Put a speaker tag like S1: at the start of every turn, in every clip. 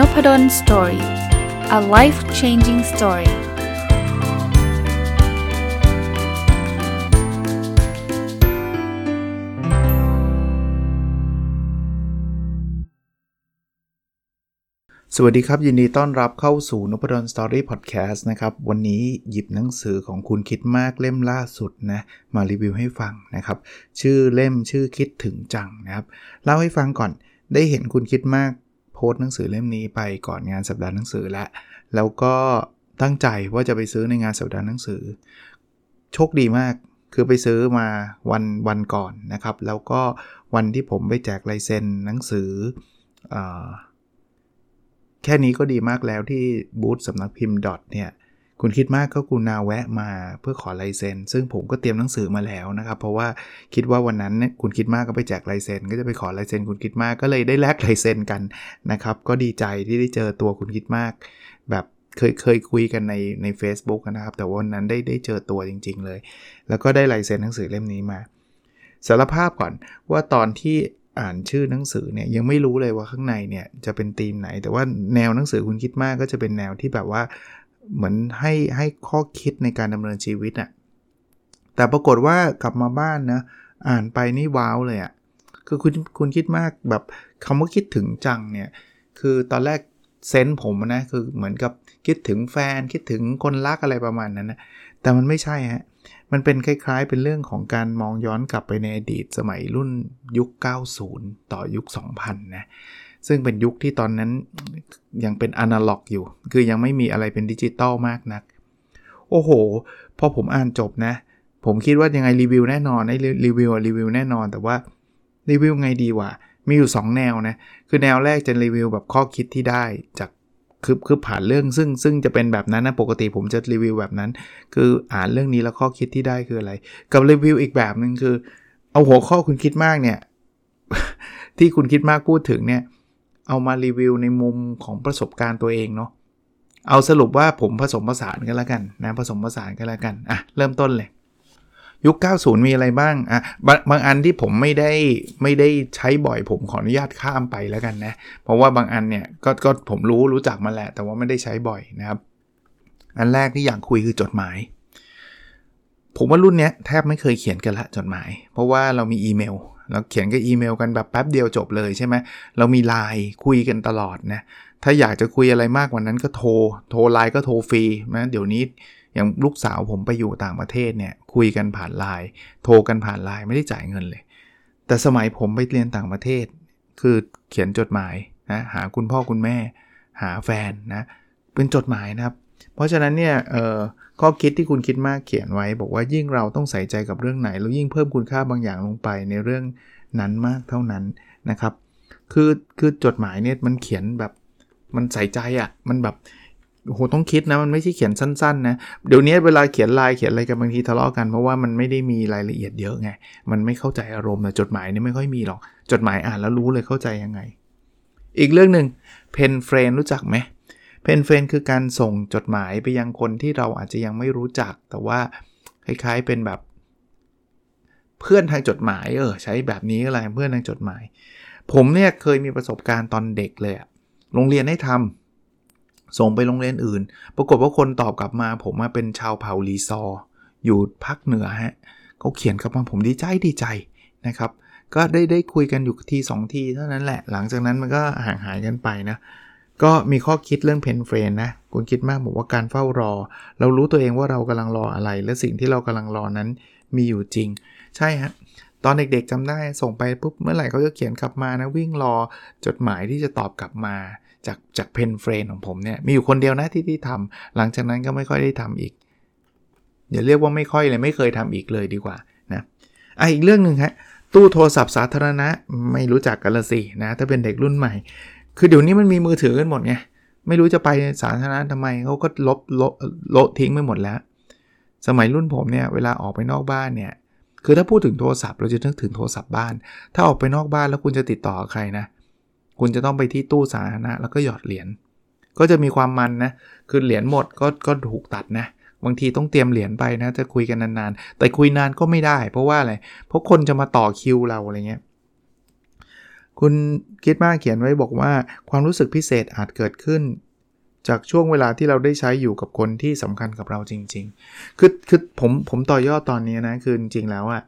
S1: Nopadol's Story a life changing story สวัสดีครับ ยินดีต้อนรับเข้าสู่น p ด d สตอรี่พอดแคสต์นะครับ วันนี้หยิบหนังสือของคุณคิดมากเล่มล่าสุดนะ มารีวิวให้ฟังนะครับ ชื่อเล่มชื่อคิดถึงจังนะครับ เล่าให้ฟังก่อนได้เห็นคุณคิดมาก พสต์หนังสือเล่มนี้ไปก่อนงานสัปดาห์หนังสือแล้วแล้วก็ตั้งใจว่าจะไปซื้อในงานสัปดาห์หนังสือ โชคดีมากคือไปซื้อมาวันวันก่อนนะครับ แล้วก็วันที่ผมไปแจกลายเซ็นหนังสืออแค่นี้ก็ดีมากแล้วที่บูธสำนักพิมพ์ดอทเนี่ย คุณคิดมากก็คุณนาแวะมาเพื่อขอลายเซ็นซึ่งผมก็เตรียมหนังสือมาแล้วนะครับ เพราะว่าคิดว่าวันนั้นเนี่ยคุณคิดมากก็ไปแจกลายเซ็นก็จะไปขอลายเซ็นคุณคิดมากก็เลยได้แลกลายเซ็นกันนะครับ ก็ดีใจที่ได้เจอตัวคุณคิดมาก แบบเคยเคยคุยกันในใน a c e b o o k นะครับ แต่วันนั้นได้ได้เจอตัวจริง ๆ เลย แล้วก็ได้ลายเซ็นหนังสือเล่มนี้มาสารภาพก่อนว่าตอนที่อ่านชื่อหนังสือเนี่ยยังไม่รู้เลยว่าข้างในเนี่ยจะเป็นธีมไหน แต่ว่าแนวหนังสือคุณคิดมากก็จะเป็นแนวที่แบบว่า เหมือนให้ให้ข้อคิดในการดำเนินชีวิตอะ่ะแต่ปรากฏว่ากลับมาบ้านนะอ่านไปนี่ว้าวเลยอะ่ะคือคุณคุณคิดมากแบบคำว่าคิดถึงจังเนี่ยคือตอนแรกเซนส์ผมนะคือเหมือนกับคิดถึงแฟนคิดถึงคนรักอะไรประมาณนั้นนะแต่มันไม่ใช่ฮะมันเป็นคล้ายๆ เป็นเรื่องของการมองย้อนกลับไปในอดีตสมัยรุ่นยุค 90 ต่อยุค 2000 นะ ซึ่งเป็นยุคที่ตอนนั้นยังเป็นอนาล็อกอยู่ คือยังไม่มีอะไรเป็นดิจิตอลมากนัก โอ้โห พอผมอ่านจบนะ ผมคิดว่ายังไงรีวิวแน่นอนไอ้รีวิวรีวิวแน่นอน แต่ว่ารีวิวไงดีวะ มีอยู่ 2 แนวนะ คือแนวแรกจะรีวิวแบบข้อคิดที่ได้จากคือคือผ่านเรื่องซึ่งซึ่งจะเป็นแบบนั้นนะปกติผมจะรีวิวแบบนั้น คืออ่านเรื่องนี้แล้วข้อคิดที่ได้คืออะไร กับรีวิวอีกแบบหนึ่งคือ เอาหัวข้อคุณคิดมากเนี่ย ที่คุณคิดมากพูดถึงเนี่ย เอามารีวิวในมุมของประสบการณ์ตัวเองเนาะเอาสรุปว่าผมผสมผสานกันแล้วกันนะผสมผสานกันแล้วกันอะเริ่มต้นเลย ยุค 90 มีอะไรบ้างอะบางบางอันที่ผมไม่ได้ไม่ได้ใช้บ่อยผมขออนุญาตข้ามไปแล้วกันนะเพราะว่าบางอันเนี่ยก็ก็ผมรู้รู้จักมาแหละ แต่ว่าไม่ได้ใช้บ่อยนะครับ อันแรกที่อยากคุยคือจดหมาย ผมว่ารุ่นนี้แทบไม่เคยเขียนกันละจดหมาย เพราะว่าเรามีอีเมล เราเขียนกับอีเมลกันแบบแป๊บเดียวจบเลยใช่ไหมเรามีไลน์คุยกันตลอดนะถ้าอยากจะคุยอะไรมากกว่านั้นก็โทร โทรไลน์ก็โทรฟรีนะเดี๋ยวนี้อย่างลูกสาวผมไปอยู่ต่างประเทศเนี่ยคุยกันผ่านไลน์โทรกันผ่านไลน์ไม่ได้จ่ายเงินเลย แต่สมัยผมไปเรียนต่างประเทศ คือเขียนจดหมายนะหาคุณพ่อคุณแม่ หาแฟนนะเป็นจดหมายนะครับ เพราะฉะนั้นเนี่ย ข้อคิดที่คุณคิดมากเขียนไว้ บอกว่ายิ่งเราต้องใส่ใจกับเรื่องไหน แล้วยิ่งเพิ่มคุณค่าบางอย่างลงไปในเรื่องนั้นมากเท่านั้นนะครับ คือคือจดหมายเนี่ยมันเขียนแบบมันใส่ใจอะ่ะมันแบบโหต้องคิดนะมันไม่ใช่เขียนสั้นๆนะเดี๋ยวนี้เวลาเขียนไลน์เขียนอะไรกันบางทีทะเลาะกันเพราะว่ามันไม่ได้มีรายละเอียดเยอะไงมันไม่เข้าใจอารมณ์แต่จดหมายนี่ไม่ค่อยมีหรอกจดหมายอ่านแล้วรู้เลยเข้าใจยังไง อีกเรื่องหนึ่ง pen friend รู้จักไหม pen friend คือการส่งจดหมายไปยังคนที่เราอาจจะยังไม่รู้จัก แต่ว่าคล้ายๆเป็นแบบ เพื่อนทางจดหมายเออใช้แบบนี้อะไรเพื่อนทางจดหมาย ผมเนี่ยเคยมีประสบการณ์ตอนเด็กเลยอะโรงเรียนให้ทำส่งไปโรงเรียนอื่น ปรากฏว่าคนตอบกลับมา ผมมาเป็นชาวเผ่าลีซอ อยู่ภาคเหนือฮะเขาเขียนกลับมาผมดีใจดีใจนะครับ ก็ได้ได้คุยกันอยู่ทีสองทีเท่านั้นแหละ หลังจากนั้นมันก็ห่างหายกันไปนะ ก็มีข้อคิดเรื่องเพนเฟรนนะคุณคิดมากบอกว่าการเฝ้ารอ เรารู้ตัวเองว่าเรากำลังรออะไร และสิ่งที่เรากำลังรอนั้นมีอยู่จริง ใช่ฮะตอนเด็กๆจำได้ส่งไปปุ๊บเมื่อไหร่เขาจะเขียนกลับมานะวิ่งรอจดหมายที่จะตอบกลับมาจากจาก pen friend ของผมเนี่ยมีอยู่คนเดียวนะที่ที่ทำหลังจากนั้นก็ไม่ค่อยได้ทำอีกอย่าเรียกว่าไม่ค่อยเลยไม่เคยทำอีกเลยดีกว่านะอะอีกเรื่องหนึ่งฮะตู้โทรศัพท์สาธารณะไม่รู้จักกันละสินะถ้าเป็นเด็กรุ่นใหม่ คือเดี๋ยวนี้มันมีมือถือกันหมดไง ไม่รู้จะไปสาธารณะทำไมเขาก็ลบลบลทิ้งไปหมดแล้ว สมัยรุ่นผมเนี่ยเวลาออกไปนอกบ้านเนี่ย คือถ้าพูดถึงโทรศัพท์เราจะนึกถึงโทรศัพท์บ้าน ถ้าออกไปนอกบ้านแล้วคุณจะติดต่อใครนะ คุณจะต้องไปที่ตู้สาธารณะแล้วก็หยอดเหรียญ ก็จะมีความมันนะ คือเหรียญหมดก็ก็ถูกตัดนะ บางทีต้องเตรียมเหรียญไปนะ จะคุยกันนานๆ แต่คุยนานก็ไม่ได้ เพราะว่าอะไร เพราะคนจะมาต่อคิวเราอะไรเงี้ย คุณคิดมากเขียนไว้บอกว่าความรู้สึกพิเศษอาจเกิดขึ้น จากช่วงเวลาที่เราได้ใช้อยู่กับคนที่สำคัญกับเราจริง ๆ คือคือผมผมต่อยอดตอนนี้นะคือจริงๆแล้วอะ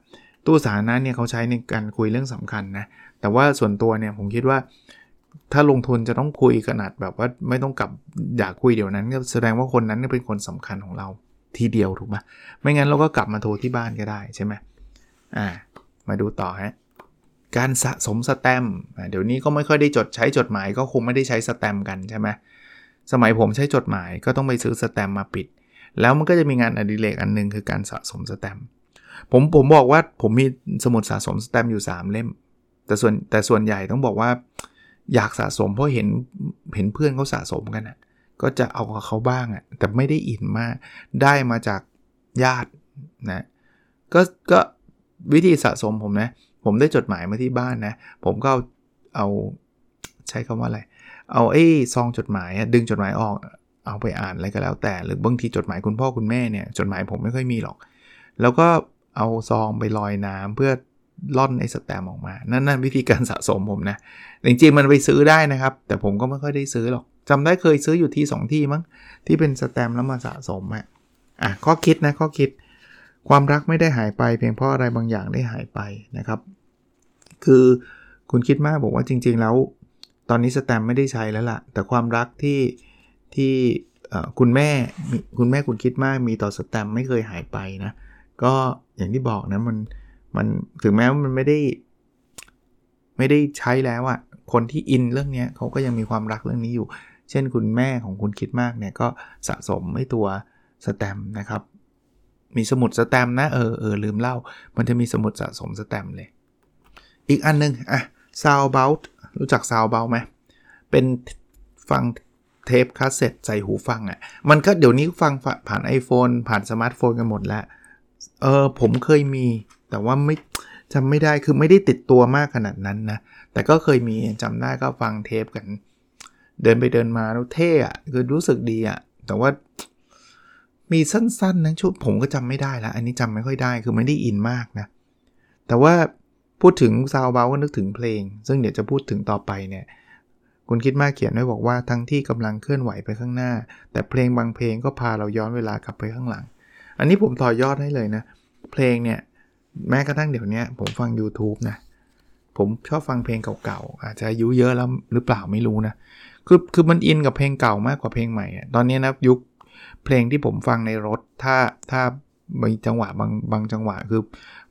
S1: ตู้สาธารณะเนี่ยเขาใช้ในการคุยเรื่องสำคัญนะแต่ว่าส่วนตัวเนี่ยผมคิดว่า ถ้าลงทุนจะต้องคุยขนาดแบบว่าไม่ต้องกลับอยากคุยเดี๋ยวนั้นก็แสดงว่าคนนั้นเป็นคนสำคัญของเราทีเดียวถูกไหมไม่งั้นเราก็กลับมาโทรที่บ้านก็ได้ใช่ไหมอ่า มาดูต่อฮะ การสะสมสแตมป์เดี๋ยวนี้ก็ไม่ค่อยได้จดใช้จดหมายก็คงไม่ได้ใช้สแตมป์กันใช่ไหมสมัยผมใช้จดหมายก็ต้องไปซื้อสแตมป์มาปิด แล้วมันก็จะมีงานอดิเรกอันนึงคือการสะสมสแตมป์ผมผมบอกว่าผมมีสมุดสะสมสแตมป์อยู่ 3 เล่ม แต่ส่วนแต่ส่วนใหญ่ต้องบอกว่า อยากสะสมเพราะเห็นเห็นเพื่อนเขาสะสมกันอะก็จะเอากับเขาบ้างอะแต่ไม่ได้อินมากได้มาจากญาตินะก็ก็วิธีสะสมผมนะ ผมได้จดหมายมาที่บ้านนะ ผมก็เอาเอาใช้คำว่าอะไร เอาไอ้ซองจดหมายดึงจดหมายออก เอาไปอ่านอะไรก็แล้วแต่ หรือบางทีจดหมายคุณพ่อคุณแม่เนี่ยจดหมายผมไม่ค่อยมีหรอก แล้วก็เอาซองไปลอยน้ำเพื่อล่อนไอ้สแตมออกมา นั่นนั่นวิธีการสะสมผมนะ จริงๆมันไปซื้อได้นะครับ แต่ผมก็ไม่ค่อยได้ซื้อหรอกจำได้เคยซื้ออยู่ที่ 2 ที่มั้งที่เป็นสแตมแล้วมาสะสมอะอะข้อคิดนะข้อคิด ความรักไม่ได้หายไป เพียงเพราะอะไรบางอย่างได้หายไปนะครับ คือคุณคิดมากบอกว่าจริง ๆ แล้ว ตอนนี้สแตมไม่ได้ใช้แล้วล่ะ แต่ความรักที่ที่คุณแม่คุณแม่คุณคิดมากมีต่อสแตมไม่เคยหายไปนะก็อย่างที่บอกนะมันมันถึงแม้ว่ามันไม่ได้ ไม่ได้ใช้แล้วอะคนที่อินเรื่องนี้เขาก็ยังมีความรักเรื่องนี้อยู่ เช่นคุณแม่ของคุณคิดมากเนี่ยก็สะสมไอ้ตัวสแตมป์นะครับ มีสมุดสแตมป์นะเออเออลืมเล่า มันจะมีสมุดสะสมสแตมป์เลย อีกอันนึงอะ Sound b o u t รู้จัก Sound b o u t ไหมเป็นฟังเทปคาสเซ็ตใส่หูฟังอะ่ะ มันก็เดี๋ยวนี้ฟังผ่าน iPhone ผ่านสมาร์ทโฟนกันหมดแล้วเออผมเคยมี แต่ว่าไม่จำไม่ได้คือไม่ได้ติดตัวมากขนาดนั้นนะ แต่ก็เคยมีจำได้ก็ฟังเทปกัน เดินไปเดินมาแล้วเท่อะคือรู้สึกดีอะแต่ว่า มีสั้นๆนะชุดผมก็จำไม่ได้ละอันนี้จำไม่ค่อยได้คือไม่ได้อินมากนะ แต่ว่าพูดถึงซาวเบลก็นึกถึงเพลง ซึ่งเดี๋ยวจะพูดถึงต่อไปเนี่ยคุณคิดมากเขียนไว้บอกว่าทั้งที่กำลังเคลื่อนไหวไปข้างหน้า แต่เพลงบางเพลงก็พาเราย้อนเวลากลับไปข้างหลัง อันนี้ผมต่อยอดให้เลยนะ เพลงเนี่ยแม้กระทั่งเดี๋ยวนี้ผมฟัง YouTube นะผมชอบฟังเพลงเก่าๆ อาจจะอายุเยอะแล้วหรือเปล่าไม่รู้นะ คือคือมันอินกับเพลงเก่ามากกว่าเพลงใหม่ ตอนนี้นะยุค เพลงที่ผมฟังในรถ ถ้าถ้าบางจังหวะบางบางจังหวะคือ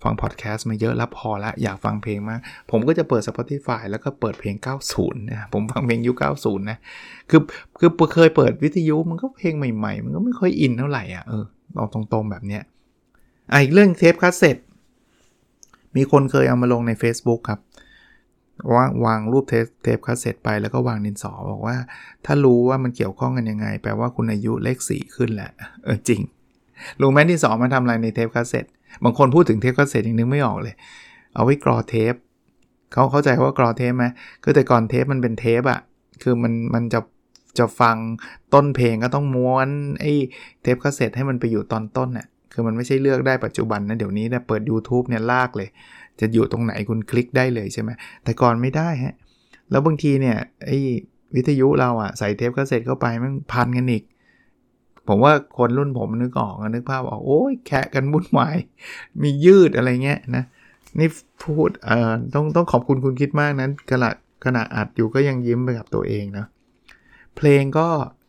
S1: ฟังพอดแคสต์มาเยอะแล้วพอละอยากฟังเพลงมาก ผมก็จะเปิด Spotify แล้วก็เปิดเพลง 90นะผมฟังเพลงยุค90 นะ คือคือเคยเปิดวิทยุมันก็เพลงใหม่ๆ มันก็ไม่ค่อยอินเท่าไหร่อะเออเอาตรงๆแบบเนี้ยอีกเรื่องเทปคาสเซ็ตมีคนเคยเอามาลงใน Facebook ครับ วางวางรูปเทปเทปคาสเซ็ตไปแล้วก็วางดินสอบอกว่า ถ้ารู้ว่ามันเกี่ยวข้องกันยังไง แปลว่าคุณอายุเลข4ขึ้นแหละเออจริงรู้ไหมดินสอมาทำอะไรในเทปคาสเซ็ตบางคนพูดถึงเทปคาสเซ็ตยังนึกไม่ออกเลย เอาไว้กรอเทปเขาเข้าใจว่ากรอเทปไหมคือแต่ก่อนเทปมันเป็นเทปอะคือมันมันจะจะฟังต้นเพลงก็ต้องม้วนไอ้เทปคาสเซ็ตให้มันไปอยู่ตอนต้นน่ะคือมันไม่ใช่เลือกได้ปัจจุบันนะเดี๋ยวนี้เนี่ยเปิด YouTube เนี่ยลากเลย จะอยู่ตรงไหนคุณคลิกได้เลยใช่ไหมแต่ก่อนไม่ได้ฮะแล้วบางทีเนี่ยไอ้วิทยุเราอะใส่เทปคาสเซ็ตเข้าไปมันพันกันอีก ผมว่าคนรุ่นผมนึกออกนึกภาพออกโอ้ยแคะกันวุ่นวายมียืดอะไรเงี้ยนะนี่พูดเอ่อต้องต้องขอบคุณคุณคิดมากนั้นขณะขณะอัดอยู่ก็ยังยิ้มไปกับตัวเองนะเพลงก็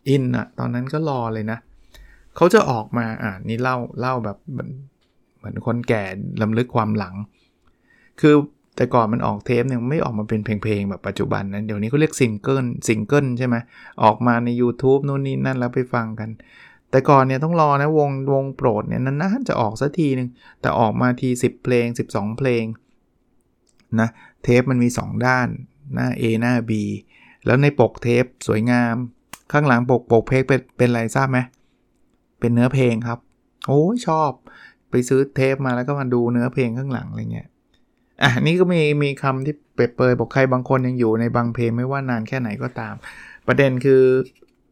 S1: อินอะตอนนั้นก็รอเลยนะเขาจะออกมาอ่านี่เล่าเล่าแบบเหมือนเหมือนคนแก่รำลึกความหลัง คือแต่ก่อนมันออกเทปเนี่ยไม่ออกมาเป็นเพลงๆแบบปัจจุบันนะเดี๋ยวนี้เขาเรียกซิงเกิลซิงเกิลใช่ไหมออกมาใน YouTube นู่นนี่นั่นแล้วไปฟังกัน แต่ก่อนเนี่ยต้องรอนะวงวงโปรดเนี่ยนานๆจะออกสักทีหนึ่งแต่ออกมาที 10 เพลง 12 เพลงนะเทปมันมี 2 ด้านหน้า A หน้า B แล้วในปกเทปสวยงาม ข้างหลังปกปกเพลงเป็นเป็นอะไรทราบไหมเป็นเนื้อเพลงครับ โอ้ชอบ ไปซื้อเทปมาแล้วก็มาดูเนื้อเพลงข้างหลังอะไรเงี้ย อะนี่ก็มีมีคำที่เปรเปยบอกใครบางคนยังอยู่ในบางเพลงไม่ว่านานแค่ไหนก็ตาม ประเด็นคือ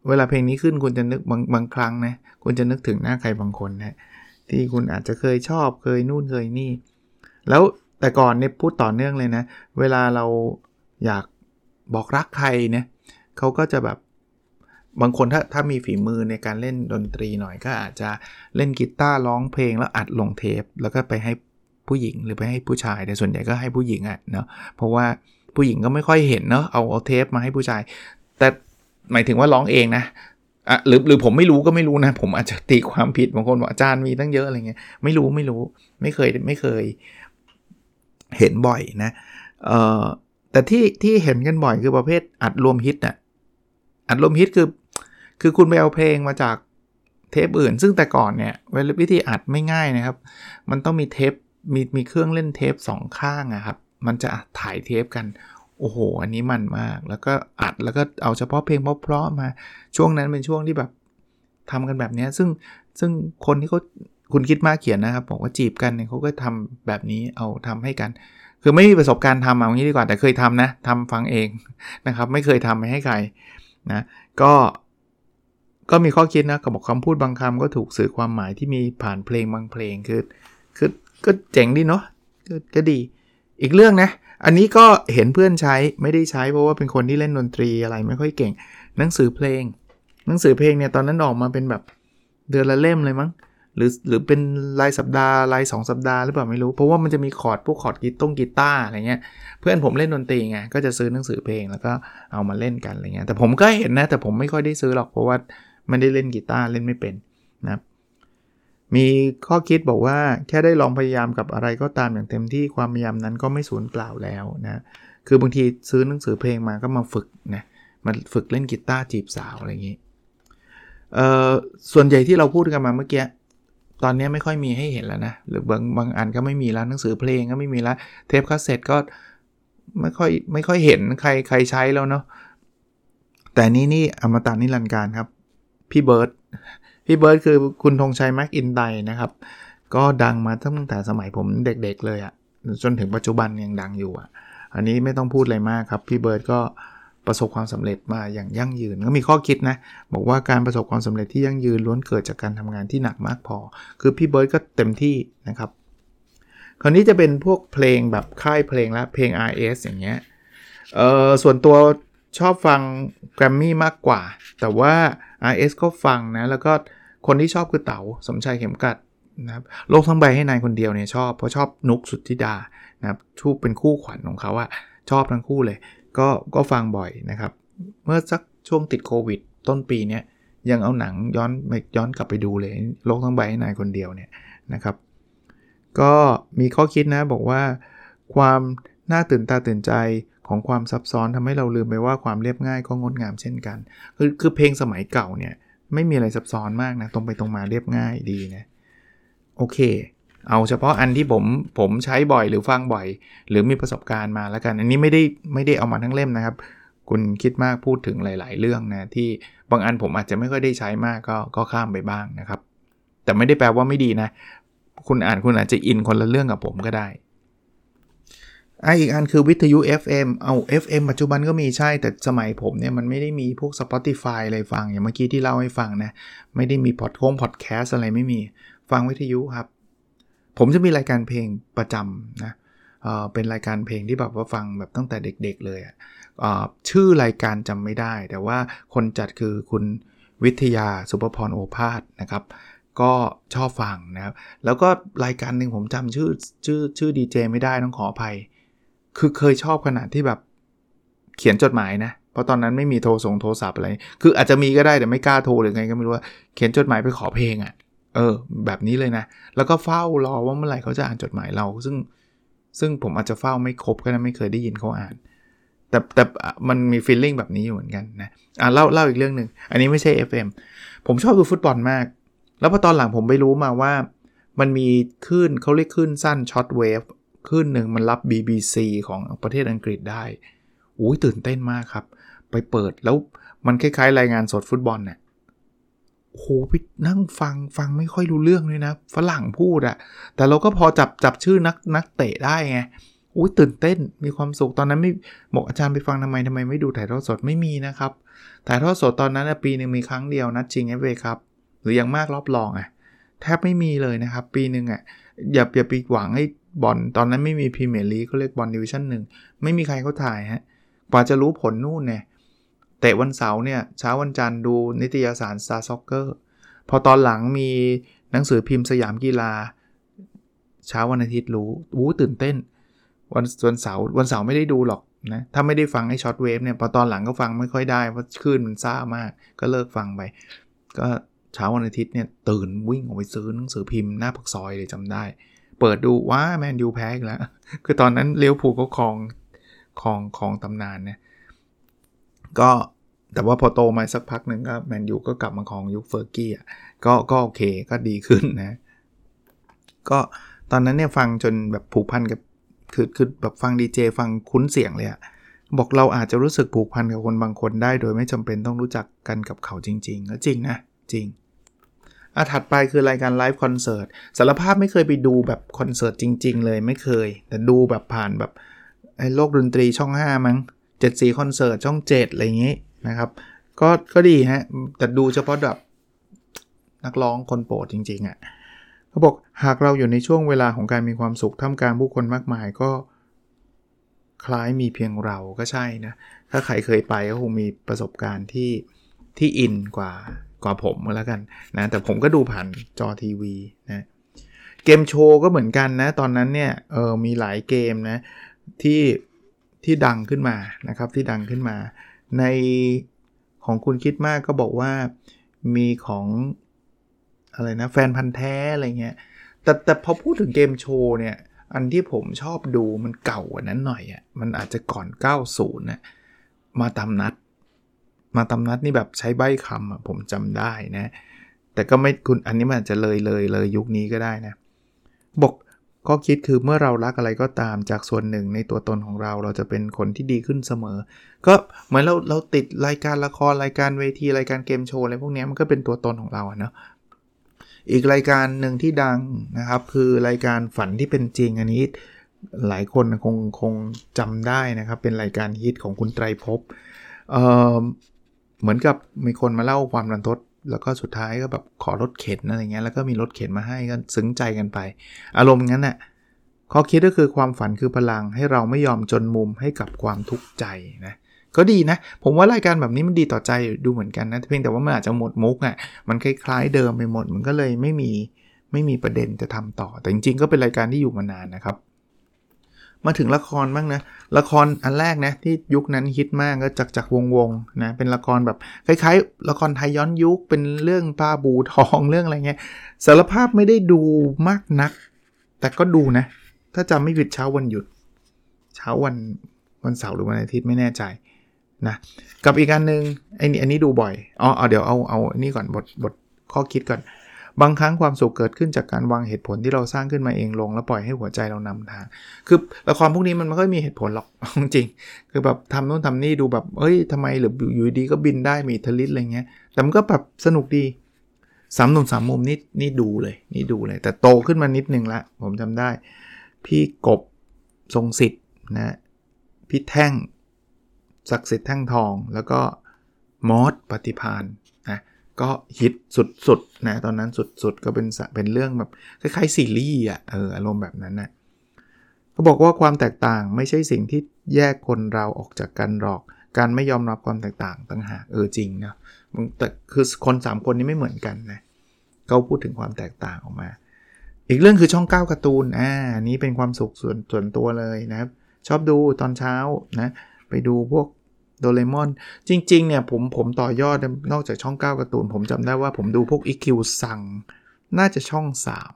S1: เวลาเพลงนี้ขึ้นคุณจะนึกบางบางครั้งนะคุณจะนึกถึงหน้าใครบางคนนะที่คุณอาจจะเคยชอบเคยนู่นเคยนี่ แล้วแต่ก่อนเนี่ยพูดต่อเนื่องเลยนะ เวลาเราอยากบอกรักใครเนี่ยเขาก็จะแบบบางคนถ้าถ้ามีฝีมือในการเล่นดนตรีหน่อยก็อาจจะเล่นกีตาร์ร้องเพลงแล้วอัดลงเทป แล้วก็ไปให้ ผู้หญิงหรือไปให้ผู้ชายแต่ส่วนใหญ่ก็ให้ผู้หญิงอะ่ะเนาะเพราะว่าผู้หญิงก็ไม่ค่อยเห็นเนาะเอาเอาเทปมาให้ผู้ชาย แต่หมายถึงว่าร้องเองนะอะหรือหรือผมไม่รู้ก็ไม่รู้นะ ผมอาจจะตีความผิดบางคนบอกอาจารย์มีตั้งเยอะอะไรเงี้ยไม่รู้ไม่รู้ไม่เคยไม่เคย เห็นบ่อยนะเอ่อแต่ที่ที่เห็นกันบ่อยคือประเภทอัดรวมฮิตน่ะอัดรวมฮิตคือ คือคุณไปเอาเพลงมาจากเทปอื่น ซึ่งแต่ก่อนเนี่ยวิธีอัดไม่ง่ายนะครับ มันต้องมีเทป มีมีเครื่องเล่นเทปสองข้างอะครับ มันจะถ่ายเทปกัน โอ้โห อันนี้มันมาก แล้วก็อัดแล้วก็เอาเฉพาะเพลงเพราะๆมา ช่วงนั้นเป็นช่วงที่แบบทำกันแบบนี้ ซึ่งซึ่งคนที่เขาคุณคิดมากเขียนนะครับ บอกว่าจีบกันเนี่ยเขาก็ทำแบบนี้เอาทำให้กัน คือไม่มีประสบการณ์ทำเอางี้ดีกว่าแต่เคยทำนะทำฟังเองนะครับ ไม่เคยทำไปให้ใครนะก็ก็มีข้อคิดนะกับบอกคำพูดบางคำก็ถูกสื่อความหมายที่มีผ่านเพลงบางเพลงคือคือ ก็เจ๋งดีเนาะก็ดี อีกเรื่องนะ อันนี้ก็เห็นเพื่อนใช้ไม่ได้ใช้เพราะว่าเป็นคนที่เล่นดนตรีอะไรไม่ค่อยเก่ง หนังสือเพลง หนังสือเพลงเนี่ยตอนนั้นออกมาเป็นแบบเดือนละเล่มเลยมั้งหรือหรือเป็นรายสัปดาห์รายสสัปดาห์หรือเปล่าไม่รู้ เพราะว่ามันจะมีคอร์ดพวกคอร์ดกีตงกีตาร์อะไรเงี้ยเพื่อนผมเล่นดนตรีไงก็จะซื้อหนังสือเพลงแล้วก็เอามาเล่นกันอะไรเงี้ยแต่ผมก็เห็นนะ แต่ผมไม่ค่อยได้ซื้อหรอกเพราะว่าไม่ได้เล่นกีตาร์เล่นไม่เป็นนะ มีข้อคิดบอกว่าแค่ได้ลองพยายามกับอะไรก็ตามอย่างเต็มที่ความพยายามนั้นก็ไม่สูญเปล่าแล้วนะคือบางทีซื้อหนังสือเพลงมาก็มาฝึกนะมาฝึกเล่นกีตาร์จีบสาวอะไรอย่างนี้เอ่อส่วนใหญ่ที่เราพูดกันมาเมื่อกี้ตอนนี้ไม่ค่อยมีให้เห็นแล้วนะหรือบางบางอันก็ไม่มีแล้วหนังสือเพลงก็ไม่มีแล้วเทปคาสเซ็ตก็ไม่ค่อยไม่ค่อยเห็นใครใครใช้แล้วเนาะแต่นี่นี่อมตะนิรันดร์กาลครับ พี่เบิร์ด พี่เบิร์ดคือคุณธงไชยแมคอินไตย์นะครับ ก็ดังมาตั้งแต่สมัยผมเด็กๆเลยอะ่ะจนถึงปัจจุบันยังดังอยู่อะ่ะ อันนี้ไม่ต้องพูดอะไรมากครับ พี่เบิร์ดก็ประสบความสำเร็จมาอย่างยั่งยืน ก็มีข้อคิดนะ บอกว่าการประสบความสำเร็จที่ยั่งยืนล้วนเกิดจากการทำงานที่หนักมากพอ คือพี่เบิร์ดก็เต็มที่นะครับ คราวนี้จะเป็นพวกเพลงแบบค่ายเพลงและเพลง RS อย่างเงี้ยเออส่วนตัวชอบฟังแกรมมี่มากกว่า แต่ว่า RS ก็ฟังนะ แล้วก็ คนที่ชอบคือเต๋าสมชายเข็มกัดนะครับโลกทั้งใบให้นายคนเดียวเนี่ยชอบเพราะชอบนุกสุดธิดานะครับชูเป็นคู่ขวัญของเขาอะชอบทั้งคู่เลย ก็ก็ฟังบ่อยนะครับ เมื่อสักช่วงติดโควิด ต้นปีเนี้ยยังเอาหนังย้อนย้อนกลับไปดูเลย โลกทั้งใบให้นายคนเดียวเนี่ยนะครับ ก็มีข้อคิดนะบอกว่า ความน่าตื่นตาตื่นใจของความซับซ้อนทำให้เราลืมไปว่าความเรียบง่ายก็งดงามเช่นกัน คือคือเพลงสมัยเก่าเนี่ย ไม่มีอะไรซับซ้อนมากนะ ตรงไปตรงมาเรียบง่ายดีนะ โอเค เอาเฉพาะอันที่ผมผมใช้บ่อยหรือฟังบ่อย หรือมีประสบการณ์มาแล้วกัน อันนี้ไม่ได้ไม่ได้เอามาทั้งเล่มนะครับ คุณคิดมากพูดถึงหลาย ๆ เรื่องนะ ที่บางอันผมอาจจะไม่ค่อยได้ใช้มากก็ก็ข้ามไปบ้างนะครับ แต่ไม่ได้แปลว่าไม่ดีนะ คุณอ่านคุณอาจจะอินคนละเรื่องกับผมก็ได้ อ่อีกอันคือวิทยุ FM เอา FM ปัจจุบันก็มีใช่แต่สมัยผมเนี่ย มันไม่ได้มีพวก Spotify อะไรฟัง อย่างเมื่อกี้ที่เล่าให้ฟังนะ ไม่ได้มีพอดโค้งพอดแคสอะไรไม่มีฟังวิทยุครับ ผมจะมีรายการเพลงประจำนะเเป็นรายการเพลงที่แบบว่าฟังแบบตั้งแต่เด็กๆเลยชื่อรายการจำไม่ได้ แต่ว่าคนจัดคือคุณวิทยาสุภพรโอภาสนะครับก็ชอบฟังนะครับ แล้วก็รายการหนึ่งผมจำชื่อชื่อชื่อดีเจไม่ได้ต้องขออภัย คือเคยชอบขนาดที่แบบเขียนจดหมายนะ เพราะตอนนั้นไม่มีโทรส่งโทรศัพท์อะไร คืออาจจะมีก็ได้แต่ไม่กล้าโทรหรือไงก็ไม่รู้ว่าเขียนจดหมายไปขอเพลงอะ่ะ เออ แบบนี้เลยนะ แล้วก็เฝ้ารอว่าเมื่อไหร่เขาจะอ่านจดหมายเรา ซึ่งซึ่งผมอาจจะเฝ้าไม่ครบก็ได้ไม่เคยได้ยินเขาอ่าน แต่แต่มันมีฟีลลิ่งแบบนี้อยู่เหมือนกันนะ อะเล่าเล่าอีกเรื่องหนึ่ง อันนี้ไม่ใช่ FM ผมชอบดูฟุตบอลมาก แล้วพอตอนหลังผมไปรู้มาว่า มันมีคลื่นเขาเรียกคลื่นสั้นช็อตเวฟ คลื่นหนึ่งมันรับ BBC ของประเทศอังกฤษได้อุ้ยตื่นเต้นมากครับ ไปเปิดแล้วมันคล้ายๆ รายงานสดฟุตบอลเนี่ยโหพี่นั่งฟังฟังไม่ค่อยรู้เรื่องเลยนะ ฝรั่งพูดอะแต่เราก็พอจับจับชื่อนักนักเตะได้ไงอุ้ยตื่นเต้นมีความสุขตอนนั้นไม่บอกอาจารย์ไปฟังทำไมทำไมไม่ดูถ่ายทอดสดไม่มีนะครับถ่ายทอดสดตอนนั้นปีหนึ่งมีครั้งเดียวนัดชิงเอฟเอครับหรืออย่างมากรอบรองอะแทบไม่มีเลยนะครับ ปีหนึ่งอะ อย่าอย่าไปหวังให้บอลตอนนั้นไม่มีพรีเมียร์ลีกเขาเรียกบอลดิวิชั่นหนึ่งไม่มีใครเขาถ่ายฮะกว่าจะรู้ผลนู่นเนี่ยเตะวันเสาร์เนี่ยเช้าวันจันทร์ดูนิตยสาร Star Soccer พอตอนหลังมีหนังสือพิมพ์สยามกีฬา เช้าวันอาทิตย์รู้วู้ตื่นเต้น วันวันเสาร์วันเสาร์ไม่ได้ดูหรอกนะถ้าไม่ได้ฟังไอ้ short wave เนี่ยพอตอนหลังก็ฟังไม่ค่อยได้เพราะคลื่นมันซ่ามาก ก็เลิกฟังไป ก็ เช้าวันอาทิตย์เนี่ยตื่นวิ่งออกไปซื้อหนังสือพิมพ์หน้าปากซอยเลยจำได้ เปิดดูว้าแมนยูแพ้อีกแล้ว คือตอนนั้นเลี้ยวผูกก็คลองคลองคลองตำนานเนะก็แต่ว่าพอโตมาสักพักหนึ่งก็แมนยูก็กลับมาของยุคเฟอร์กี้อะก็ก็โอเคก็ดีขึ้นนะ ก็ตอนนั้นเนี่ยฟังจนแบบผูกพันกับคือคือแบบฟังดีเจฟังคุ้นเสียงเลยอะบอกเราอาจจะรู้สึกผูกพันกับคนบางคนได้ โดยไม่จำเป็นต้องรู้จักกันกับเขาจริง ๆ แล้วจริงนะจริง อะถัดไปคือรายการไลฟ์คอนเสิร์ตสารภาพไม่เคยไปดูแบบคอนเสิร์ตจริง ๆ เลยไม่เคย แต่ดูแบบผ่านแบบไอ้โลกดนตรีช่อง 5 มั้งเจ็ดสีคอนเสิร์ตช่อง 7 อะไรอย่างงี้นะครับ ก็ก็ดีฮะ แต่ดูเฉพาะแบบนักร้องคนโปรดจริง ๆอะ่ะเขาบอกหากเราอยู่ในช่วงเวลาของการมีความสุขท่ามกลางผู้คนมากมายก็คล้ายมีเพียงเราก็ใช่นะ ถ้าใครเคยไปก็คงมีประสบการณ์ที่ที่อินกว่า กว่าผมก็แล้วกันนะแต่ผมก็ดูผ่านจอทีวีนะเกมโชว์ก็เหมือนกันนะ ตอนนั้นเนี่ยเออมีหลายเกมนะที่ที่ดังขึ้นมานะครับที่ดังขึ้นมา ในของคุณคิดมากก็บอกว่ามีของอะไรนะแฟนพันธ์แท้อะไรเงี้ยแต่แต่พอพูดถึงเกมโชว์เนี่ยอันที่ผมชอบดูมันเก่ากว่านั้นหน่อยอะ่ะมันอาจจะก่อน 90นะมาตามนัด มาตามนัดนี่แบบใช้ใบคำอะผมจำได้นะ แต่ก็ไม่คุณอันนี้มันอาจจะเลยเลยเลยยุคนี้ก็ได้นะบอกก็คิดคือเมื่อเรารักอะไรก็ตามจากส่วนหนึ่งในตัวตนของเราเราจะเป็นคนที่ดีขึ้นเสมอ ก็เหมือนเราเราติดรายการละครรายการเวทีรายการเกมโชว์อะไรพวกนี้มันก็เป็นตัวตนของเราเนาะอีกรายการหนึ่งที่ดังนะครับ คือรายการฝันที่เป็นจริงอันนี้ หลายคนคงคงจำได้นะครับ เป็นรายการฮิตของคุณไตรภพ เหมือนกับมีคนมาเล่าความรันทด แล้วก็สุดท้ายก็แบบขอรถเข็นอะไรเงี้ยแล้วก็มีรถเข็นมาให้ก็ซึ้งใจกันไป อารมณ์งั้นน่ะข้อคิดก็คือความฝันคือพลังให้เราไม่ยอมจนมุมให้กับความทุกข์ใจนะก็ดีนะ ผมว่ารายการแบบนี้มันดีต่อใจดูเหมือนกันนะ เพียงแต่ว่ามันอาจจะหมดมุกอะ่ะมันคล้ายๆเดิมไปหมด มันก็เลยไม่มีไม่มีประเด็นจะทำต่อ แต่จริงๆก็เป็นรายการที่อยู่มานานนะครับ มาถึงละครบ้างนะ ละครอันแรกนะที่ยุคนั้นฮิตมากก็จักจักวงวงนะเป็นละครแบบคล้ายๆ ละครไทยย้อนยุคเป็นเรื่องปลาบูทองเรื่องอะไรเงี้ยสารภาพไม่ได้ดูมากนัก แต่ก็ดูนะ ถ้าจำไม่ผิดเช้าวันหยุด เช้าวันวันเสาร์หรือวันอาทิตย์ไม่แน่ใจนะกับอีกการหนึ่งไอ้นี่อันนี้ดูบ่อยอ๋อเอาเดี๋ยวเอาเอาอันนี้ก่อนบทบทข้อคิดก่อน บางครั้งความสุขเกิดขึ้นจากการวางเหตุผลที่เราสร้างขึ้นมาเองลง แล้วปล่อยให้หัวใจเรานำทาง คือละครพวกนี้มันไม่ค่อยมีเหตุผลหรอกจริง คือแบบทำนู่นทำนี่ดูแบบเอ้ยทำไมหรืออยู่ดีก็บินได้มีทลิตอะไรเงี้ย แต่มันก็แบบสนุกดีสามหนุ่มสามมุมนี่นี่ดูเลยนี่ดูเลย แต่โตขึ้นมานิดนึงละผมจำได้ พี่กบทรงสิทธิ์นะพี่แท่งศักดิ์สิทธิ์แท่งทอง แล้วก็มอสปฏิพาน ก็ฮิตสุดๆนะตอนนั้นสุดๆ ก็เป็นเป็นเรื่องแบบคล้ายๆซีรีส์อะเอออารมณ์แบบนั้นนะเขาบอกว่าความแตกต่างไม่ใช่สิ่งที่แยกคนเราออกจากกันหรอก การไม่ยอมรับความแตกต่างต่างหากเออจริงนะแต่คือคน3คนนี้ไม่เหมือนกันนะเขาพูดถึงความแตกต่างออกมา อีกเรื่องคือช่อง9การ์ตูนอ่านี้เป็นความสุขส่วนส่วนตัวเลยนะครับ ชอบดูตอนเช้านะไปดูพวก โดเรมอน จริง ๆ เนี่ยผมผมต่อยอดนอกจากช่อง 9การ์ตูน ผมจำได้ว่าผมดูพวกอีคิวซังน่าจะช่อง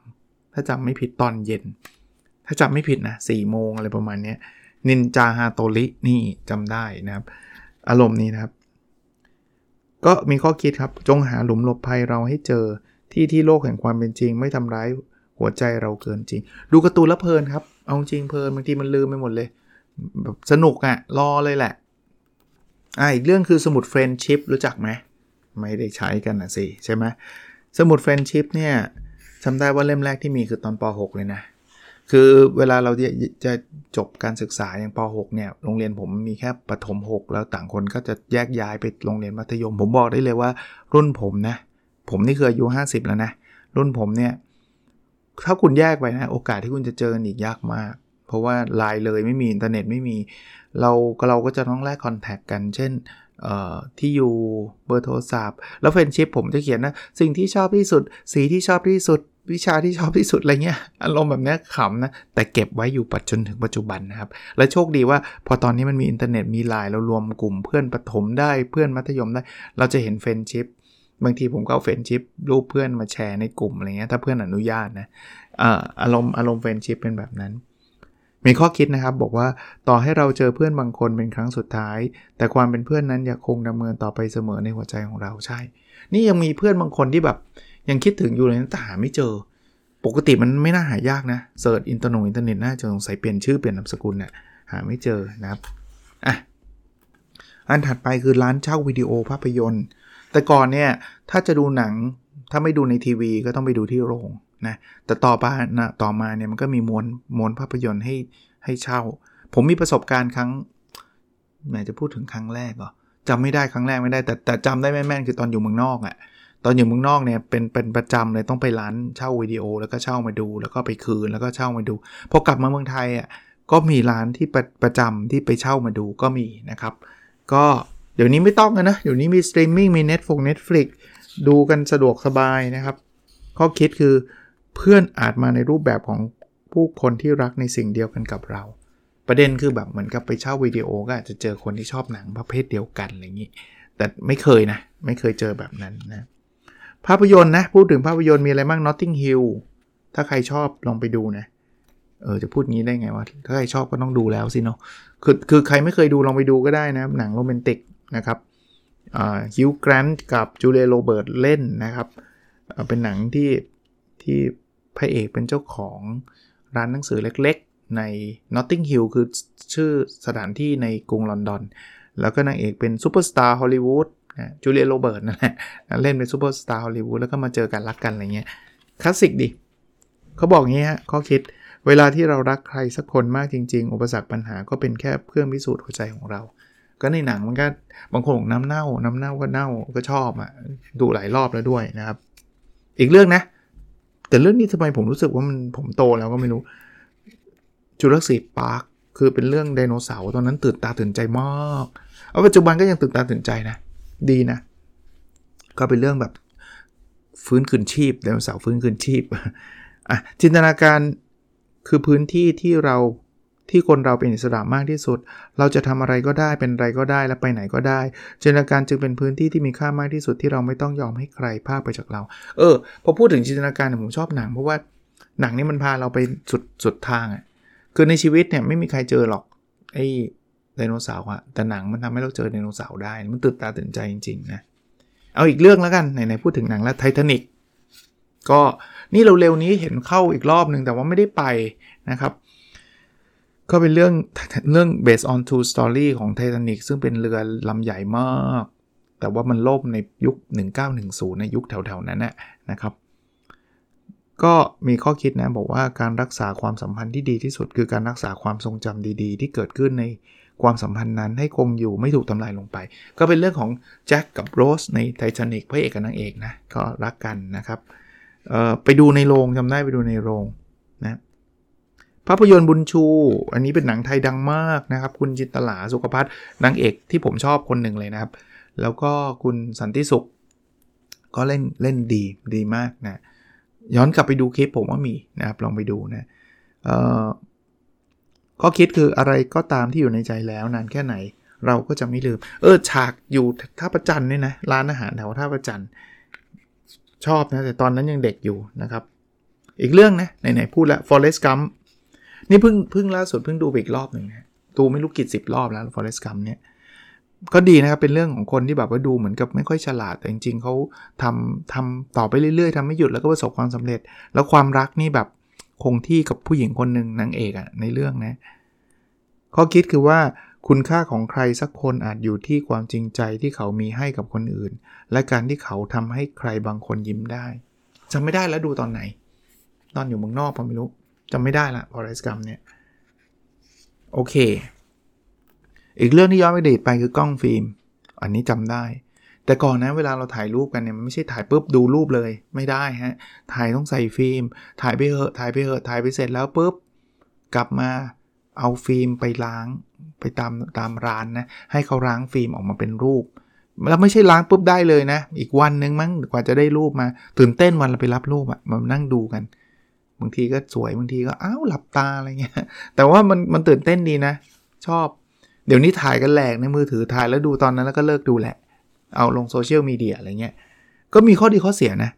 S1: 3 ถ้าจำไม่ผิดตอนเย็น ถ้าจำไม่ผิดนะ4โมงอะไรประมาณนี้นินจาฮาโตรินี่จำได้นะครับ อารมณ์นี้นะครับ ก็มีข้อคิดครับ จงหาหลุมหลบภัยเราให้เจอที่ที่โลกแห่งความเป็นจริง ไม่ทำร้ายหัวใจเราเกินจริง ดูการ์ตูนแล้วเพลินครับ เอาจริงเพลินบางทีมันลืมไปหมดเลยแบบสนุกอะ่ะรอเลยแหละ อ่าอีกเรื่องคือสมุด friendship รู้จักไหมไม่ได้ใช้กันนะสิใช่ไหมสมุด friendship เนี่ยจำได้ว่าเล่มแรกที่มีคือตอนป .6 เลยนะ คือเวลาเราจะจะจบการศึกษาอย่างป .6 เนี่ยโรงเรียนผมมีแค่ปฐม 6 แล้วต่างคนก็จะแยกย้ายไปโรงเรียนมัธยม ผมบอกได้เลยว่า รุ่นผมนะ ผมนี่คืออายุ 50 แล้วนะ รุ่นผมเนี่ย ถ้าคุณแยกไปนะ โอกาสที่คุณจะเจออีกยากมาก เพราะว่าไลน์เลยไม่มีอินเทอร์เน็ตไม่มี เราเราก็จะต้องแลก contact กัน เช่นที่อยู่เบอร์โทรศัพท์ แล้ว friendship ผมจะเขียนนะ สิ่งที่ชอบที่สุด สีที่ชอบที่สุด วิชาที่ชอบที่สุดอะไรเงี้ยอารมณ์แบบนี้ขำนะ แต่เก็บไว้อยู่ปัจจนถึงปัจจุบันนะครับ และโชคดีว่าพอตอนนี้มันมีอินเทอร์เน็ตมีไลน์เรารวมกลุ่มเพื่อนประถมได้เพื่อนมัธยมได้ เราจะเห็น friendship บางทีผมก็เอา friendship รูปเพื่อนมาแชร์ในกลุ่มอะไรเงี้ยถ้าเพื่อนอนุญาตนะอารมณ์อารมณ์ friendship เป็นแบบนั้น มีข้อคิดนะครับบอกว่าต่อให้เราเจอเพื่อนบางคนเป็นครั้งสุดท้าย แต่ความเป็นเพื่อนนั้นยังคงดำเนินต่อไปเสมอในหัวใจของเราใช่ นี่ยังมีเพื่อนบางคนที่แบบยังคิดถึงอยู่เลยแต่หาไม่เจอ ปกติมันไม่น่าหายากนะ search อินเทอร์เน็ตอินเทอร์เน็ตน่าจะสงสัยเปลี่ยนชื่อเปลี่ยนนามสกุลเนี่ยหาไม่เจอนะครับอะอันถัดไปคือร้านเช่าวิดีโอภาพยนตร์ แต่ก่อนเนี่ยถ้าจะดูหนังถ้าไม่ดูในทีวีก็ต้องไปดูที่โรง นะแต่ต่อมานะต่อมาเนี่ยมันก็มีมวลมวลภาพยนตร์ให้ให้เช่า ผมมีประสบการณ์ครั้งแหมจะพูดถึงครั้งแรกก็จำไม่ได้ครั้งแรกไม่ได้ แต่แต่จำได้แม่นๆคือตอนอยู่เมืองนอกอะ่ะตอนอยู่เมืองนอกเนี่ยเป็นเป็นประจำเลยต้องไปร้านเช่าวิดีโอ แล้วก็เช่ามาดู แล้วก็ไปคืนแล้วก็เช่ามาดูพอกลับมาเมืองไทยอะก็มีร้านที่ประประจำที่ไปเช่ามาดูก็มีนะครับ ก็เดี๋ยวนี้ไม่ต้องนะเดี๋ยวนี้มีสตรีมมิ่งมี Netflix Netflix ดูกันสะดวกสบายนะครับ ข้อคิดคือ เพื่อนอาจมาในรูปแบบของผู้คนที่รักในสิ่งเดียวกันกับเรา ประเด็นคือแบบเหมือนกับไปเช่าวิดีโอก็อาจจะเจอคนที่ชอบหนังประเภทเดียวกันอะไรอย่างนี้ แต่ไม่เคยนะ ไม่เคยเจอแบบนั้นนะ ภาพยนตร์นะ พูดถึงภาพยนตร์มีอะไรบ้าง Notting Hill ถ้าใครชอบลองไปดูนะ เออจะพูดงี้ได้ไงวะ ถ้าใครชอบก็ต้องดูแล้วสิเนาะ คือคือใครไม่เคยดูลองไปดูก็ได้นะ หนังโรแมนติกนะครับฮิวแกรนต์กับจูเลียโรเบิร์ตเล่นนะครับ เป็นหนังที่ที่ พระเอกเป็นเจ้าของร้านหนังสือเล็กๆ ใน Notting Hill คือชื่อสถานที่ในกรุงลอนดอน แล้วก็นางเอกเป็นซูเปอร์สตาร์ฮอลลีวูดจูเลียโรเบิร์ตนั่นแหละเล่นเป็นซูเปอร์สตาร์ฮอลลีวูดแล้วก็มาเจอกันรักกันอะไรเงี้ยคลาสสิกดิเขาบอกงี้ฮะข้อคิดเวลาที่เรารักใครสักคนมากจริง ๆ อุปสรรคปัญหาก็เป็นแค่เครื่องพิสูจน์หัวใจของเรา ก็ในหนังมันก็บางคนน้ำเน่า น้ำเน่าก็เน่าก็ชอบอะดูหลายรอบแล้วด้วยนะครับ อีกเรื่องนะ แต่เรื่องนี้ทำไมผมรู้สึกว่ามันผมโตแล้วก็ไม่รู้ Jurassic Park คือเป็นเรื่องไดโนเสาร์ตอนนั้นตื่นตาตื่นใจมากเอาปัจจุบันก็ยังตื่นตาตื่นใจนะ ดีนะ ก็เป็นเรื่องแบบฟื้นคืนชีพไดโนเสาร์ฟื้นคืนชีพอะจินตนาการคือพื้นที่ที่เรา ที่คนเราเป็นอิสระมากที่สุด เราจะทำอะไรก็ได้เป็นอะไรก็ได้และไปไหนก็ได้ จินตนาการจึงเป็นพื้นที่ที่มีค่ามากที่สุดที่เราไม่ต้องยอมให้ใครพาไปจากเรา เออพอพูดถึงจินตนาการผมชอบหนังเพราะว่าหนังนี่มันพาเราไปสุดสุดทางอะ่ะคือในชีวิตเนี่ยไม่มีใครเจอหรอกไอ้ไดโนเสาร์อะแต่หนังมันทำให้เราเจอไดโนเสาร์ได้ มันตื่นตาตื่นใจจริงๆนะเอาอีกเรื่องแล้วกันไหนๆพูดถึงหนังแล้วไททานิกก็นี่เราเร็วนี้เห็นเข้าอีกรอบหนึ่งแต่ว่าไม่ได้ไปนะครับ ก็เป็นเรื่องเรื่อง based on true story ของ Titanic ซึ่งเป็นเรือลำใหญ่มาก แต่ว่ามันล่มในยุค 1910 ในยุคแถวๆนั้นนะครับ ก็มีข้อคิดนะบอกว่าการรักษาความสัมพันธ์ที่ดีที่สุด คือการรักษาความทรงจำดีๆ ที่เกิดขึ้นในความสัมพันธ์นั้นให้คงอยู่ไม่ถูกทำลายลงไป ก็เป็นเรื่องของแจ็คกับโรสในไททานิกพระเอกกับนางเอกนะก็รักกันนะครับไปดูในโรงจำได้ไปดูในโรงนะ ภาพยนตร์บุญชู อันนี้เป็นหนังไทยดังมากนะครับ คุณจินตลาสุขพัฒน์นางเอกที่ผมชอบคนหนึ่งเลยนะครับ แล้วก็คุณสันติสุข ก็เล่นเล่นดีดีมากนะ ย้อนกลับไปดูคลิปผมว่ามีนะครับ ลองไปดูนะข้อคิดคืออะไรก็ตามที่อยู่ในใจแล้วนานแค่ไหน เราก็จะไม่ลืม เออฉากอยู่ท่าประจันเนี่ยนะร้านอาหารแถวท่าประจันชอบนะแต่ตอนนั้นยังเด็กอยู่นะครับ อีกเรื่องนะไหนๆพูดแล้ว Forest Gump นี่เพิ่งเพิ่งล่าสุดเพิ่งดูอีกรอบหนึ่งนะดูไม่รู้กี่สิบรอบแล้ว Forest Gump เนี่ยก็ดีนะครับ เป็นเรื่องของคนที่แบบว่าดูเหมือนกับไม่ค่อยฉลาด แต่จริงๆเขาทำทำต่อไปเรื่อยๆทำไม่หยุดแล้วก็ประสบความสำเร็จ แล้วความรักนี่แบบคงที่กับผู้หญิงคนหนึ่งนางเอกอะในเรื่องนะ ข้อคิดคือว่าคุณค่าของใครสักคนอาจอยู่ที่ความจริงใจที่เขามีให้กับคนอื่น และการที่เขาทำให้ใครบางคนยิ้มได้จำไม่ได้แล้วดูตอนไหน ตอนอยู่เมืองนอกผมไม่รู้ จำไม่ได้ละพอไรส์กัมเนี่ย โอเค อีกเรื่องที่ย้อนไปเดทไปคือกล้องฟิล์ม อันนี้จำได้ แต่ก่อนนะเวลาเราถ่ายรูปกันเนี่ยมันไม่ใช่ถ่ายปุ๊บดูรูปเลยไม่ได้ฮะ ถ่ายต้องใส่ฟิล์ม ถ่ายไปเหอะถ่ายไปเหอะถ่ายไปเสร็จแล้วปุ๊บกลับมาเอาฟิล์มไปล้างไปตามตามร้านนะให้เขาล้างฟิล์มออกมาเป็นรูปแล้วไม่ใช่ล้างปุ๊บได้เลยนะ อีกวันนึงมั้งกว่าจะได้รูปมา ตื่นเต้นวันเราไปรับรูปอะมานั่งดูกัน บางทีก็สวยบางทีก็อ้าวหลับตาอะไรเงี้ย แต่ว่ามันมันตื่นเต้นดีนะ ชอบ เดี๋ยวนี้ถ่ายกันแหลกในมือถือถ่ายแล้วดูตอนนั้นแล้วก็เลิกดูแหละ เอาลงโซเชียลมีเดียอะไรเงี้ย ก็มีข้อดีข้อเสียนะ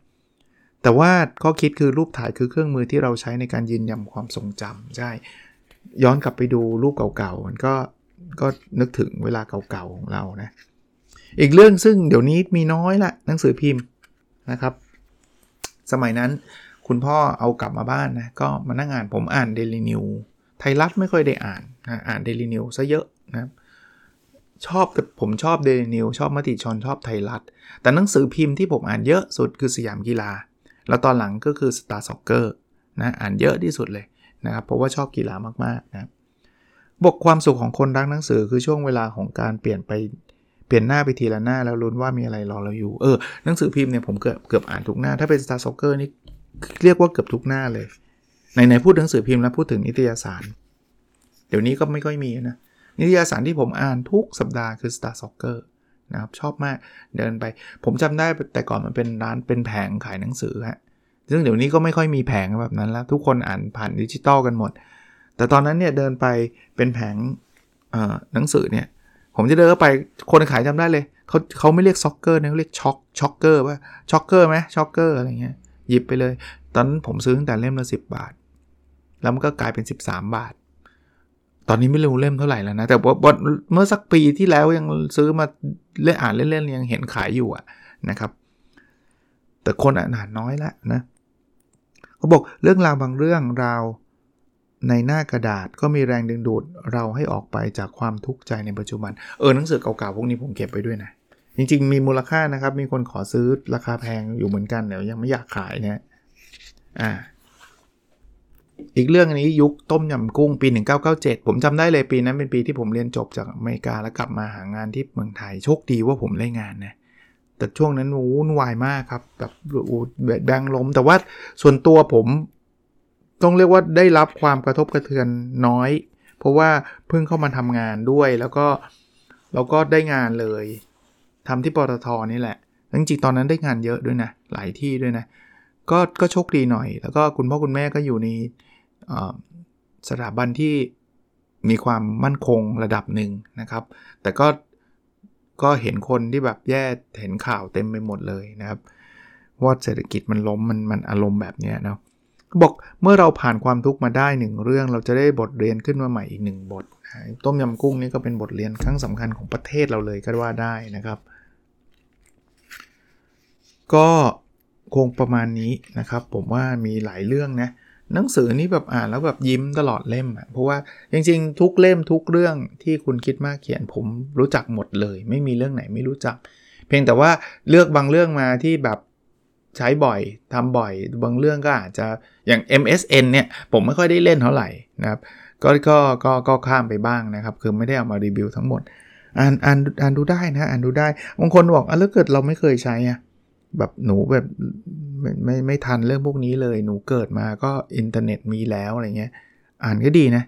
S1: แต่ว่าข้อคิดคือรูปถ่ายคือเครื่องมือที่เราใช้ในการยืนยันความทรงจำใช่ ย้อนกลับไปดูรูปเก่าๆมันก็ก็นึกถึงเวลาเก่าๆของเรานะ อีกเรื่องซึ่งเดี๋ยวนี้มีน้อยละหนังสือพิมพ์นะครับ สมัยนั้น คุณพ่อเอากลับมาบ้านนะก็มานั่งอ่านผมอ่านเดลินิวไทยรัฐไม่ค่อยได้อ่านอ่านเดลินิวซะเยอะนะชอบแต่ผมชอบเดลินิวชอบมติชนชอบไทยรัฐ แต่หนังสือพิมพ์ที่ผมอ่านเยอะสุดคือสยามกีฬา แล้วตอนหลังก็คือ Star Soccer นะอ่านเยอะที่สุดเลยนะครับเพราะว่าชอบกีฬามากๆนะบกความสุขของคนรักหนังสือคือช่วงเวลาของการเปลี่ยนไปเปลี่ยนหน้าไปทีละหน้าแล้วลุ้นว่ามีอะไรรอเราอยู่ เออหนังสือพิมพ์เนี่ยผมเกือบเกือบอ่านทุกหน้า ถ้าเป็น Star Soccer นี่ เรียกว่าเกือบทุกหน้าเลยในในพูดหนังสือพิมพ์แล้วพูดถึงนิตยสาร เดี๋ยวนี้ก็ไม่ค่อยมีนะ นิตยสารที่ผมอ่านทุกสัปดาห์คือ Star Soccer นะครับชอบมากเดินไป ผมจำได้แต่ก่อนมันเป็นร้านเป็นแผงขายหนังสือฮะซึ่งเดี๋ยวนี้ก็ไม่ค่อยมีแผงแบบนั้นแล้ว ทุกคนอ่านผ่านดิจิตอลกันหมด แต่ตอนนั้นเนี่ยเดินไปเป็นแผงหนังสือเนี่ยผมจะเดินเข้าไปคนขายจำได้เลยเขาเขาไม่เรียก soccer นะเขาเรียกช็อกช็อกเกอร์ว่าช็อกเกอร์ไหมช็อกเกอร์อะไรเงี้ย หยิบไปเลย ตอนนั้นผมซื้อตั้งแต่เล่มละสิบาท แล้วมันก็กลายเป็น 13 บาท ตอนนี้ไม่รู้เล่มเท่าไหร่แล้วนะ แต่ว่าเมื่อสักปีที่แล้วยังซื้อมาเล่นอ่านเล่นๆยังเห็นขายอยู่อะนะครับ แต่คนอ่านน้อยละนะเขาบอกเรื่องราวบางเรื่องราวในหน้ากระดาษก็มีแรงดึงดูดเราให้ออกไปจากความทุกข์ใจในปัจจุบัน เออหนังสือเก่าๆพวกนี้ผมเก็บไปด้วยนะ จริง ๆ มีมูลค่านะครับ มีคนขอซื้อราคาแพงอยู่เหมือนกันแต่ยังไม่อยากขายนะอ่าอีกเรื่องนี้ยุคต้มยำกุ้งปี 1997 ผมจำได้เลยปีนั้นเป็นปีที่ผมเรียนจบจากอเมริกาแล้วกลับมาหางานที่เมืองไทยโชคดีว่าผมได้งานนะแต่ช่วงนั้นวุ่นวายมากครับแบบแบงล้ม แต่ว่าส่วนตัวผมต้องเรียกว่าได้รับความกระทบกระเทือนน้อย เพราะว่าเพิ่งเข้ามาทำงานด้วยแล้วก็เราก็ได้งานเลย ทำที่ปตทนี่แหละจริงๆตอนนั้นได้งานเยอะด้วยนะ หลายที่ด้วยนะ ก็ก็โชคดีหน่อย แล้วก็คุณพ่อคุณแม่ก็อยู่ในสถาบันที่มีความมั่นคงระดับหนึ่งนะครับ แต่ก็ก็เห็นคนที่แบบแย่เห็นข่าวเต็มไปหมดเลยนะครับว่าเศรษฐกิจมันล้มมันมันอารมณ์แบบนี้เนาะบอกเมื่อเราผ่านความทุกข์มาได้หนึ่งเรื่อง เราจะได้บทเรียนขึ้นมาใหม่อีกหนึ่งบท ต้มยำกุ้งนี่ก็เป็นบทเรียนครั้งสำคัญของประเทศเราเลยก็ว่าได้นะครับ ก็คงประมาณนี้นะครับ ผมว่ามีหลายเรื่องนะหนังสือนี่แบบอ่านแล้วแบบยิ้มตลอดเล่มอะเพราะว่าจริงๆ ทุกเล่มทุกเรื่องที่คุณคิดมากเขียน ผมรู้จักหมดเลย ไม่มีเรื่องไหนไม่รู้จัก เพียงแต่ว่าเลือกบางเรื่องมาที่แบบใช้บ่อยทำบ่อย บางเรื่องก็อาจจะอย่าง MSN เนี่ยผมไม่ค่อยได้เล่นเท่าไหร่นะครับ ก็ก็ก็ก็ข้ามไปบ้างนะครับ คือไม่ได้เอามารีวิวทั้งหมดอ่านอ่านอ่านดูได้นะอ่านดูได้บางคนบอกอะแล้วเกิดเราไม่เคยใช้อะ แบบหนูแบบไม่ไม่ไม่ทันเรื่องพวกนี้เลย หนูเกิดมาก็อินเทอร์เน็ตมีแล้วอะไรเงี้ย อ่านก็ดีนะ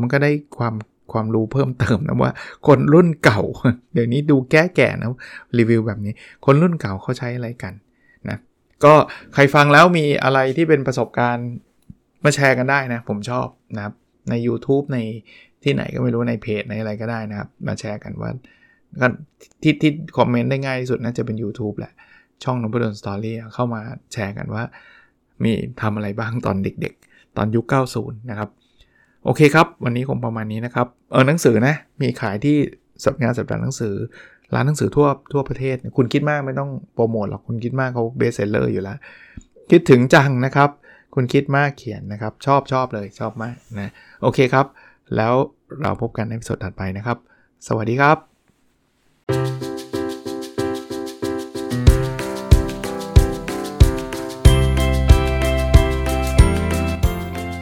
S1: มันก็ได้ความความรู้เพิ่มเติมนะว่าคนรุ่นเก่า เดี๋ยวนี้ดูแก้แก่นะรีวิวแบบนี้ คนรุ่นเก่าเขาใช้อะไรกันนะก็ใครฟังแล้วมีอะไรที่เป็นประสบการณ์มาแชร์กันได้นะ ผมชอบนะครับใน YouTube ในที่ไหนก็ไม่รู้ในเพจในอะไรก็ได้นะครับ มาแชร์กันว่าก็ที่ที่คอมเมนต์ได้ง่ายที่สุดน่าจะเป็น YouTube แหละ ช่องนพดลสตอรี่เข้ามาแชร์กันว่า มีทำอะไรบ้างตอนเด็กๆ ตอนยุค 90 นะครับ โอเคครับ วันนี้คงประมาณนี้นะครับ เออหนังสือนะ มีขายที่สัปงานสัปดาห์หนังสือ ร้านหนังสือทั่วทั่วประเทศ คุณคิดมากไม่ต้องโปรโมทหรอกคุณคิดมากเขา bestseller อยู่แล้ว คิดถึงจังนะครับ คุณคิดมากเขียนนะครับ ชอบชอบเลยชอบมากนะโอเคครับ แล้วเราพบกันใน episode ถัดไปนะครับ สวัสดีครับ